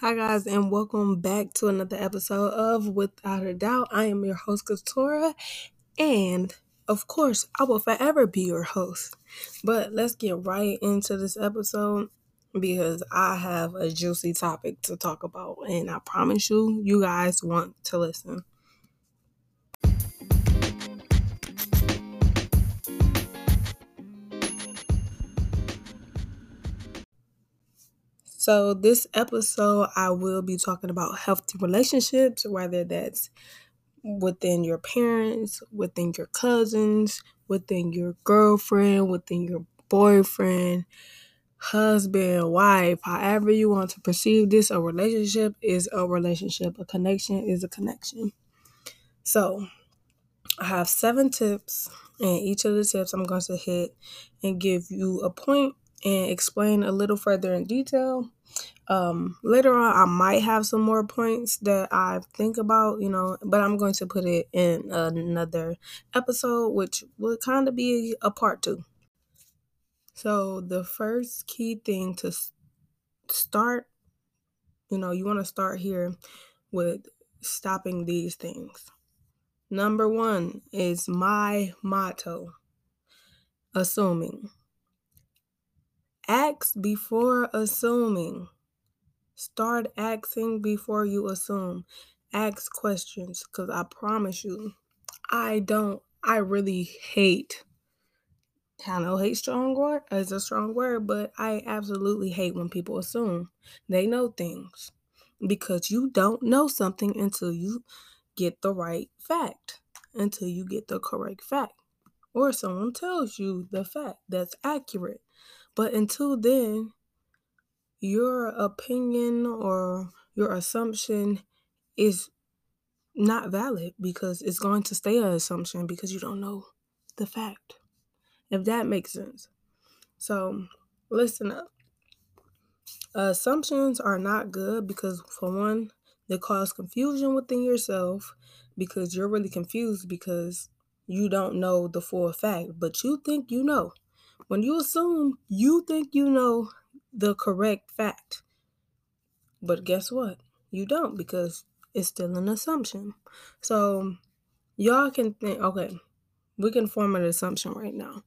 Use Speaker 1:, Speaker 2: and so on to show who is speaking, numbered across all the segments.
Speaker 1: Hi, guys, and welcome back to another episode of Without a Doubt. I am your host, Katora, and of course, I will forever be your host. But let's get right into this episode because I have a juicy topic to talk about, and I promise you, you guys want to listen. So, this episode, I will be talking about healthy relationships, whether that's within your parents, within your cousins, within your girlfriend, within your boyfriend, husband, wife, however you want to perceive this. A relationship is a relationship, a connection is a connection. So, I have seven tips, and each of the tips I'm going to hit and give you a point and explain a little further in detail. Um, later on, I might have some more points that I think about, you know, but I'm going to put it in another episode, which will kind of be a part two. So, the first key thing to start, you know, you want to start here with stopping these things. Number one is my motto assuming. Ask before assuming. Start asking before you assume. Ask questions because I promise you, I don't, I really hate. I know hate strong word is a strong word, but I absolutely hate when people assume they know things because you don't know something until you get the right fact, until you get the correct fact, or someone tells you the fact that's accurate. But until then, your opinion or your assumption is not valid because it's going to stay an assumption because you don't know the fact. If that makes sense. So, listen up. Assumptions are not good because, for one, they cause confusion within yourself because you're really confused because you don't know the full fact, but you think you know. When you assume, you think you know the correct fact. But guess what? You don't because it's still an assumption. So, y'all can think, okay, we can form an assumption right now.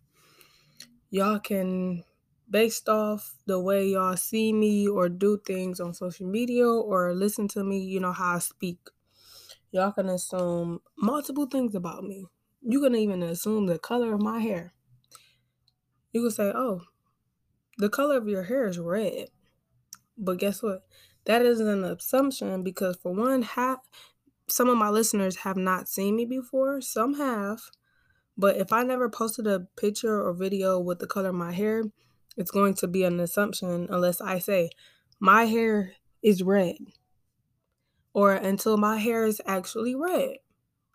Speaker 1: Y'all can, based off the way y'all see me or do things on social media or listen to me, you know, how I speak, y'all can assume multiple things about me. You can even assume the color of my hair you could say, oh, the color of your hair is red. But guess what? That is an assumption because, for one, ha- some of my listeners have not seen me before. Some have. But if I never posted a picture or video with the color of my hair, it's going to be an assumption unless I say, my hair is red. Or until my hair is actually red.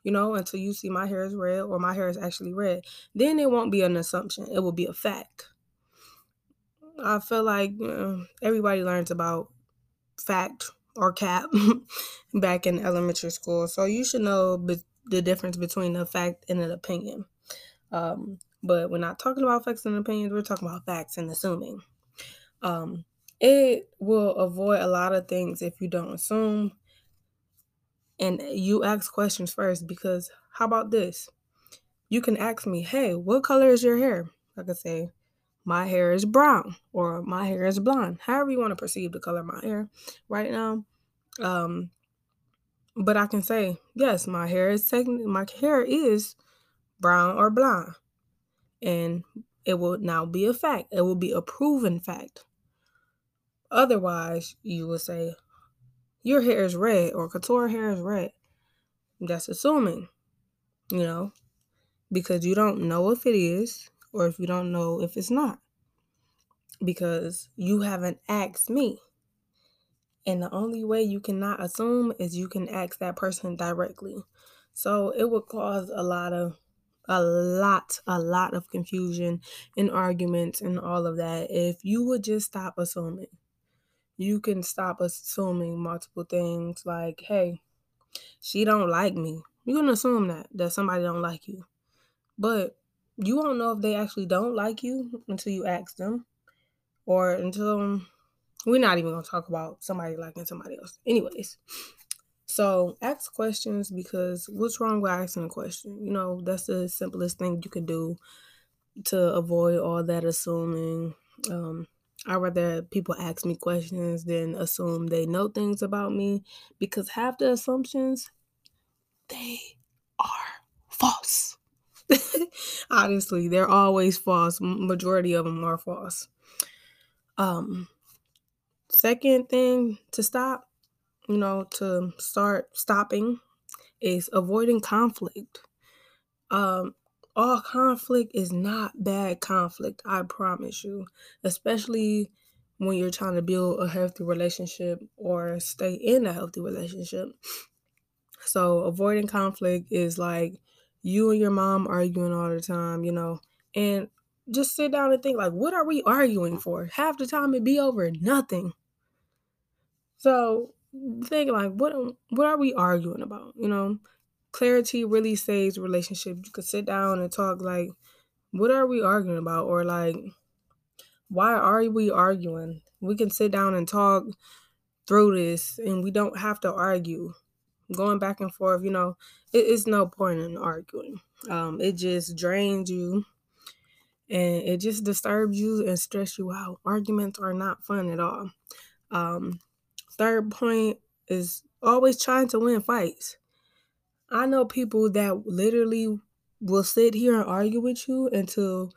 Speaker 1: You know, until you see my hair is red or my hair is actually red. Then it won't be an assumption, it will be a fact. I feel like you know, everybody learns about fact or cap back in elementary school. So you should know be- the difference between a fact and an opinion. Um, but we're not talking about facts and opinions, we're talking about facts and assuming. Um, it will avoid a lot of things if you don't assume and you ask questions first because how about this? You can ask me, hey, what color is your hair? I could say, my hair is brown or my hair is blonde. However you want to perceive the color of my hair right now. Um, but I can say, yes, my hair is taking my hair is brown or blonde. And it will now be a fact. It will be a proven fact. Otherwise, you will say, your hair is red or couture hair is red. That's assuming, you know, because you don't know if it is or if you don't know if it's not. Because you haven't asked me. And the only way you cannot assume is you can ask that person directly. So it would cause a lot of a lot, a lot of confusion and arguments and all of that if you would just stop assuming. You can stop assuming multiple things like, hey, she don't like me. You can assume that that somebody don't like you. But you won't know if they actually don't like you until you ask them or until we're not even gonna talk about somebody liking somebody else. Anyways, so ask questions because what's wrong with asking a question? You know, that's the simplest thing you can do to avoid all that assuming. Um, I rather people ask me questions than assume they know things about me because half the assumptions they are false. Honestly, they're always false. Majority of them are false. Um, second thing to stop, you know, to start stopping is avoiding conflict. Um, all conflict is not bad conflict, I promise you, especially when you're trying to build a healthy relationship or stay in a healthy relationship. So, avoiding conflict is like you and your mom arguing all the time, you know, and just sit down and think like what are we arguing for? Half the time it be over nothing. So, think like what what are we arguing about, you know? Clarity really saves relationships. You could sit down and talk like, what are we arguing about? Or like, why are we arguing? We can sit down and talk through this and we don't have to argue. Going back and forth, you know, it is no point in arguing. Um, it just drains you and it just disturbs you and stress you out. Arguments are not fun at all. Um, third point is always trying to win fights. I know people that literally will sit here and argue with you until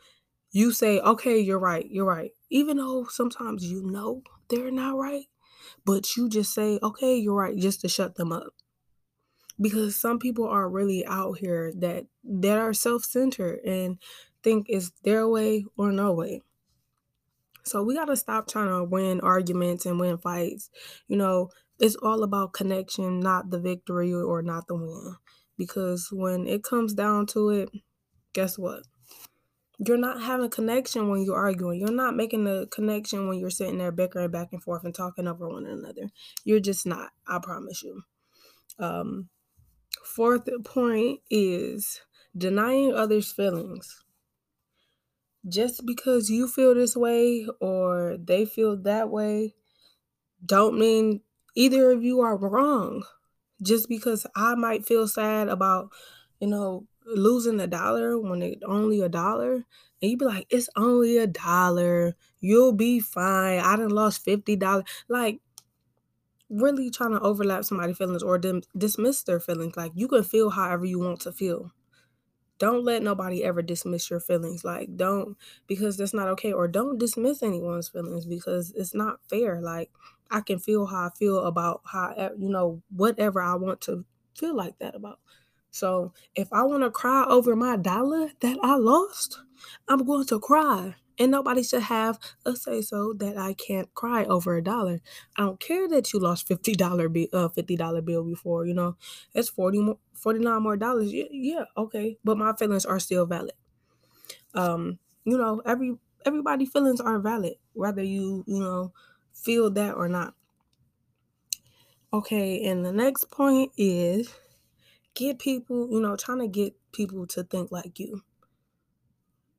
Speaker 1: you say, okay, you're right, you're right. Even though sometimes you know they're not right, but you just say, okay, you're right, just to shut them up. Because some people are really out here that that are self-centered and think it's their way or no way. So we got to stop trying to win arguments and win fights. You know, it's all about connection, not the victory or not the win. Because when it comes down to it, guess what? You're not having connection when you're arguing. You're not making a connection when you're sitting there bickering back and forth and talking over one another. You're just not. I promise you. Um, fourth point is denying others' feelings. Just because you feel this way or they feel that way, don't mean either of you are wrong. Just because I might feel sad about, you know, losing a dollar when it's only a dollar, and you be like, it's only a dollar. You'll be fine. I done lost fifty dollars. Like, really trying to overlap somebody's feelings or dim- dismiss their feelings. Like, you can feel however you want to feel don't let nobody ever dismiss your feelings like don't because that's not okay or don't dismiss anyone's feelings because it's not fair like i can feel how i feel about how you know whatever i want to feel like that about so if i want to cry over my dollar that i lost i'm going to cry and nobody should have a say so that I can't cry over a dollar. I don't care that you lost fifty dollar bill, uh, fifty dollar bill before. You know, it's 40 more, 49 more dollars. Yeah, yeah, okay, but my feelings are still valid. Um, you know, every everybody feelings are valid, whether you you know feel that or not. Okay, and the next point is get people, you know, trying to get people to think like you.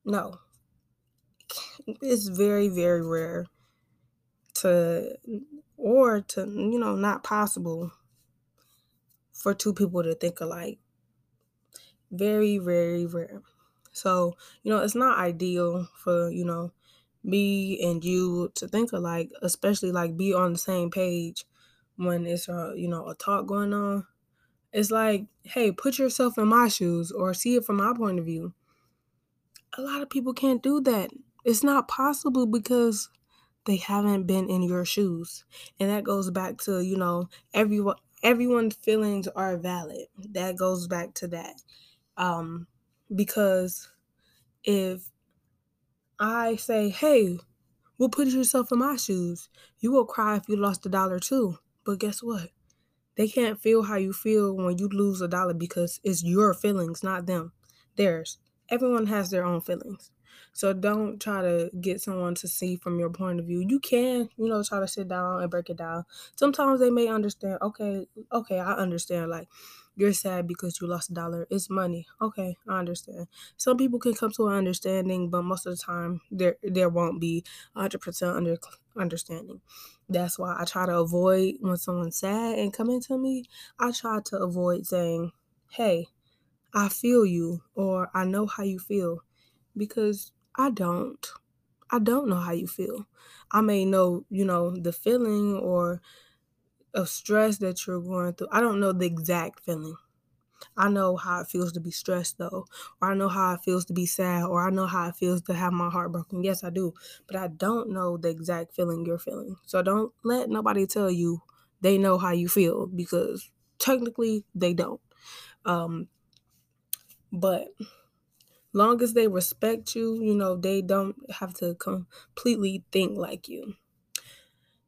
Speaker 1: No, it's very very rare to or to you know not possible for two people to think alike very very rare so you know it's not ideal for you know me and you to think alike especially like be on the same page when it's a you know a talk going on it's like hey put yourself in my shoes or see it from my point of view a lot of people can't do that it's not possible because they haven't been in your shoes. And that goes back to, you know, everyone everyone's feelings are valid. That goes back to that. Um because if I say, "Hey, well put yourself in my shoes." You will cry if you lost a dollar too. But guess what? They can't feel how you feel when you lose a dollar because it's your feelings, not them. Theirs. Everyone has their own feelings. So don't try to get someone to see from your point of view. You can, you know, try to sit down and break it down. Sometimes they may understand, okay, okay, I understand. Like, you're sad because you lost a dollar. It's money. Okay, I understand. Some people can come to an understanding, but most of the time there there won't be 100% under understanding. That's why I try to avoid when someone's sad and coming to me, I try to avoid saying, "Hey, I feel you," or "I know how you feel," because I don't. I don't know how you feel. I may know, you know, the feeling or of stress that you're going through. I don't know the exact feeling. I know how it feels to be stressed though, or I know how it feels to be sad, or I know how it feels to have my heart broken. Yes, I do, but I don't know the exact feeling you're feeling. So don't let nobody tell you they know how you feel because technically they don't. Um, but long as they respect you, you know, they don't have to completely think like you.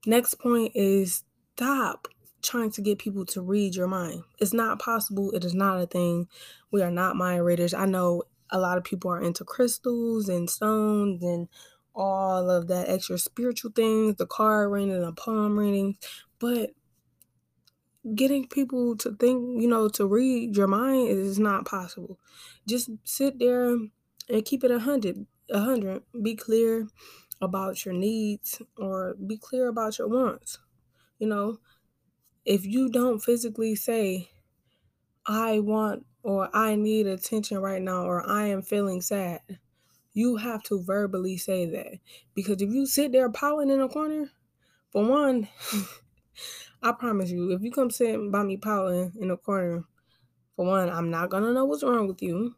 Speaker 1: Next point is stop trying to get people to read your mind. It's not possible. It is not a thing. We are not mind readers. I know a lot of people are into crystals and stones and all of that extra spiritual things, the card reading the palm reading, but getting people to think, you know, to read your mind is not possible. Just sit there and keep it a hundred, a hundred. Be clear about your needs or be clear about your wants. You know, if you don't physically say, I want or I need attention right now or I am feeling sad, you have to verbally say that. Because if you sit there pouting in a corner, for one, I promise you, if you come sit by me pouting in a corner, for one, I'm not gonna know what's wrong with you.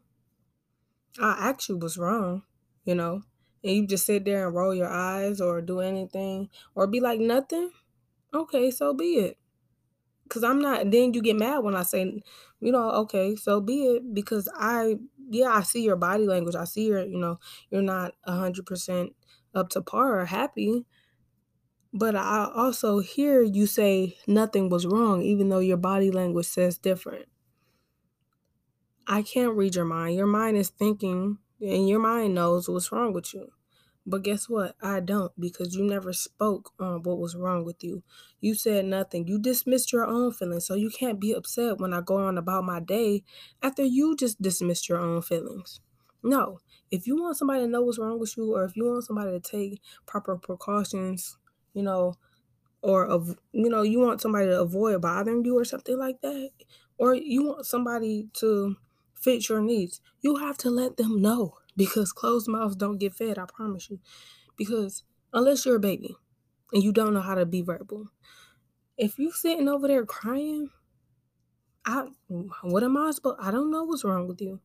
Speaker 1: I ask you what's wrong, you know, and you just sit there and roll your eyes or do anything or be like nothing. Okay, so be it. Cause I'm not. Then you get mad when I say, you know, okay, so be it. Because I, yeah, I see your body language. I see your, you know, you're not hundred percent up to par or happy. But I also hear you say nothing was wrong, even though your body language says different. I can't read your mind. Your mind is thinking, and your mind knows what's wrong with you. But guess what? I don't because you never spoke on what was wrong with you. You said nothing. You dismissed your own feelings. So you can't be upset when I go on about my day after you just dismissed your own feelings. No. If you want somebody to know what's wrong with you, or if you want somebody to take proper precautions, you know, or of you know, you want somebody to avoid bothering you or something like that, or you want somebody to fit your needs, you have to let them know because closed mouths don't get fed, I promise you. Because unless you're a baby and you don't know how to be verbal, if you're sitting over there crying, I what am I supposed I don't know what's wrong with you.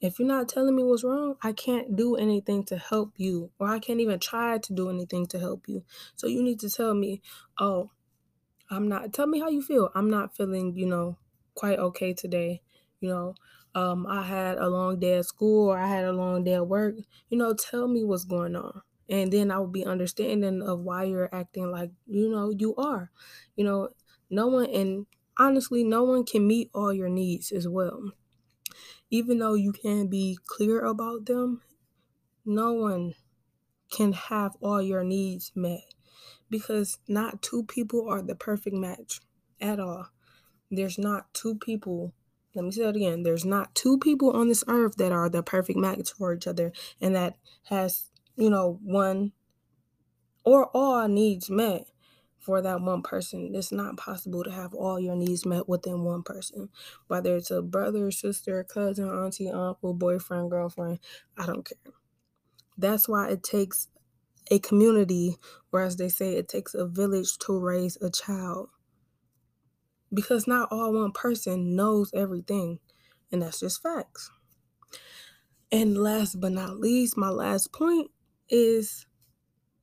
Speaker 1: If you're not telling me what's wrong, I can't do anything to help you, or I can't even try to do anything to help you. So you need to tell me, oh, I'm not tell me how you feel. I'm not feeling, you know, quite okay today. You know, um, I had a long day at school or I had a long day at work, you know, tell me what's going on. And then I will be understanding of why you're acting like, you know, you are. You know, no one, and honestly, no one can meet all your needs as well. Even though you can be clear about them, no one can have all your needs met because not two people are the perfect match at all. There's not two people let me say it again. There's not two people on this earth that are the perfect match for each other and that has, you know, one or all needs met for that one person. It's not possible to have all your needs met within one person, whether it's a brother, sister, cousin, auntie, uncle, boyfriend, girlfriend. I don't care. That's why it takes a community, or as they say, it takes a village to raise a child because not all one person knows everything, and that's just facts. And last but not least, my last point is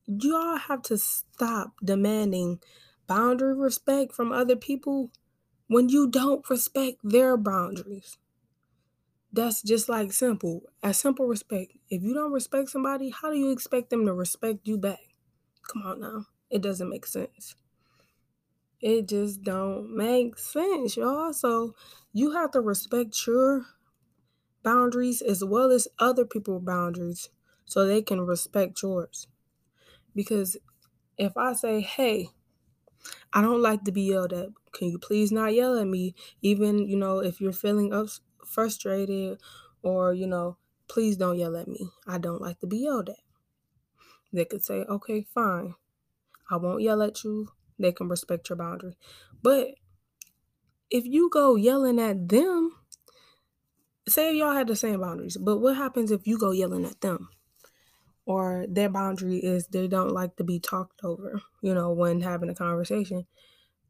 Speaker 1: you all have to stop demanding boundary respect from other people when you don't respect their boundaries. That's just like simple, as simple respect. If you don't respect somebody, how do you expect them to respect you back? Come on now. It doesn't make sense. It just don't make sense, y'all. So you have to respect your boundaries as well as other people's boundaries so they can respect yours. Because if I say, hey, I don't like to be yelled at. Can you please not yell at me? Even, you know, if you're feeling up frustrated or, you know, please don't yell at me. I don't like to be yelled at. They could say, okay, fine. I won't yell at you. They can respect your boundary. But if you go yelling at them, say y'all had the same boundaries, but what happens if you go yelling at them? Or their boundary is they don't like to be talked over, you know, when having a conversation.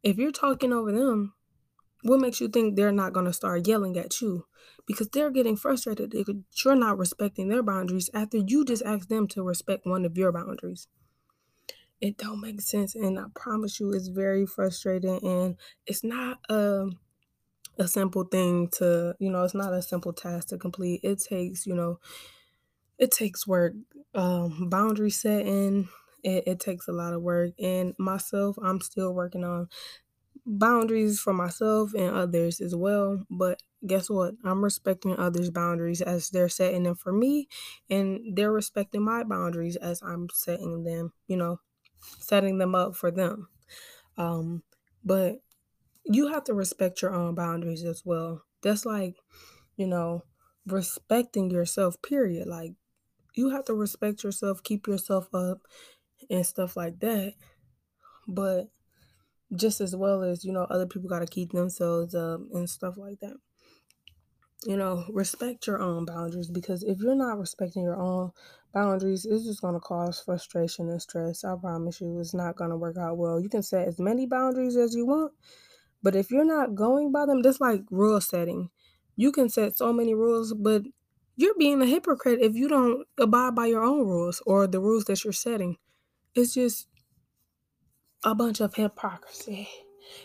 Speaker 1: If you're talking over them, what makes you think they're not going to start yelling at you? Because they're getting frustrated you're not respecting their boundaries after you just asked them to respect one of your boundaries. It don't make sense, and I promise you, it's very frustrating, and it's not a um, a simple thing to you know. It's not a simple task to complete. It takes you know, it takes work. Um, boundary setting. It, it takes a lot of work, and myself, I'm still working on boundaries for myself and others as well. But guess what? I'm respecting others' boundaries as they're setting them for me, and they're respecting my boundaries as I'm setting them, you know, setting them up for them. Um, but you have to respect your own boundaries as well. That's like, you know, respecting yourself, period. Like, you have to respect yourself, keep yourself up, and stuff like that. But just as well as you know other people got to keep themselves up and stuff like that you know respect your own boundaries because if you're not respecting your own boundaries it's just going to cause frustration and stress. I promise you it's not going to work out well. You can set as many boundaries as you want but if you're not going by them that's like rule setting. You can set so many rules but you're being a hypocrite if you don't abide by your own rules or the rules that you're setting. It's just a bunch of hypocrisy.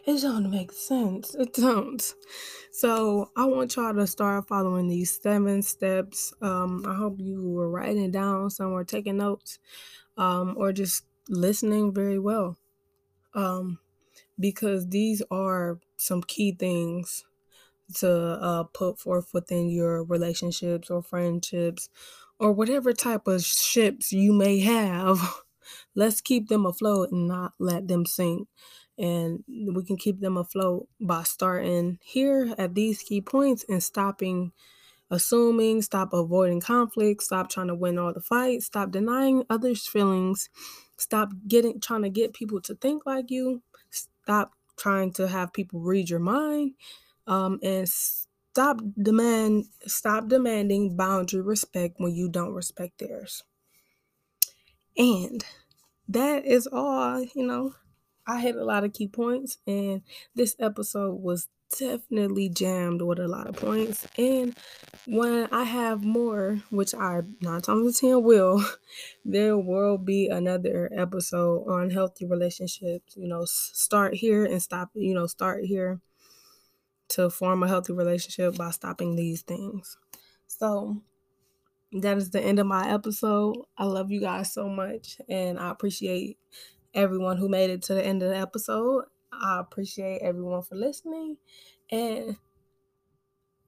Speaker 1: It don't make sense. It don't. So I want y'all to start following these seven steps. Um, I hope you were writing down somewhere, taking notes, um, or just listening very well. Um, because these are some key things to uh, put forth within your relationships or friendships or whatever type of ships you may have. Let's keep them afloat and not let them sink. And we can keep them afloat by starting here at these key points and stopping assuming, stop avoiding conflict, stop trying to win all the fights, stop denying others' feelings, stop getting trying to get people to think like you, stop trying to have people read your mind, um, and stop demand stop demanding boundary respect when you don't respect theirs. And that is all, you know. I hit a lot of key points, and this episode was definitely jammed with a lot of points. And when I have more, which I nine times out of ten will, there will be another episode on healthy relationships. You know, start here and stop. You know, start here to form a healthy relationship by stopping these things. So that is the end of my episode. I love you guys so much, and I appreciate everyone who made it to the end of the episode. I appreciate everyone for listening, and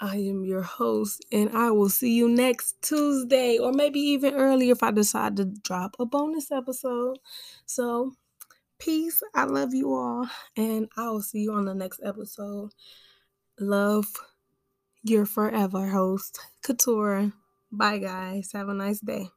Speaker 1: I am your host, and I will see you next Tuesday, or maybe even earlier if I decide to drop a bonus episode. So, peace. I love you all, and I will see you on the next episode. Love your forever host, Couture. Bye, guys. Have a nice day.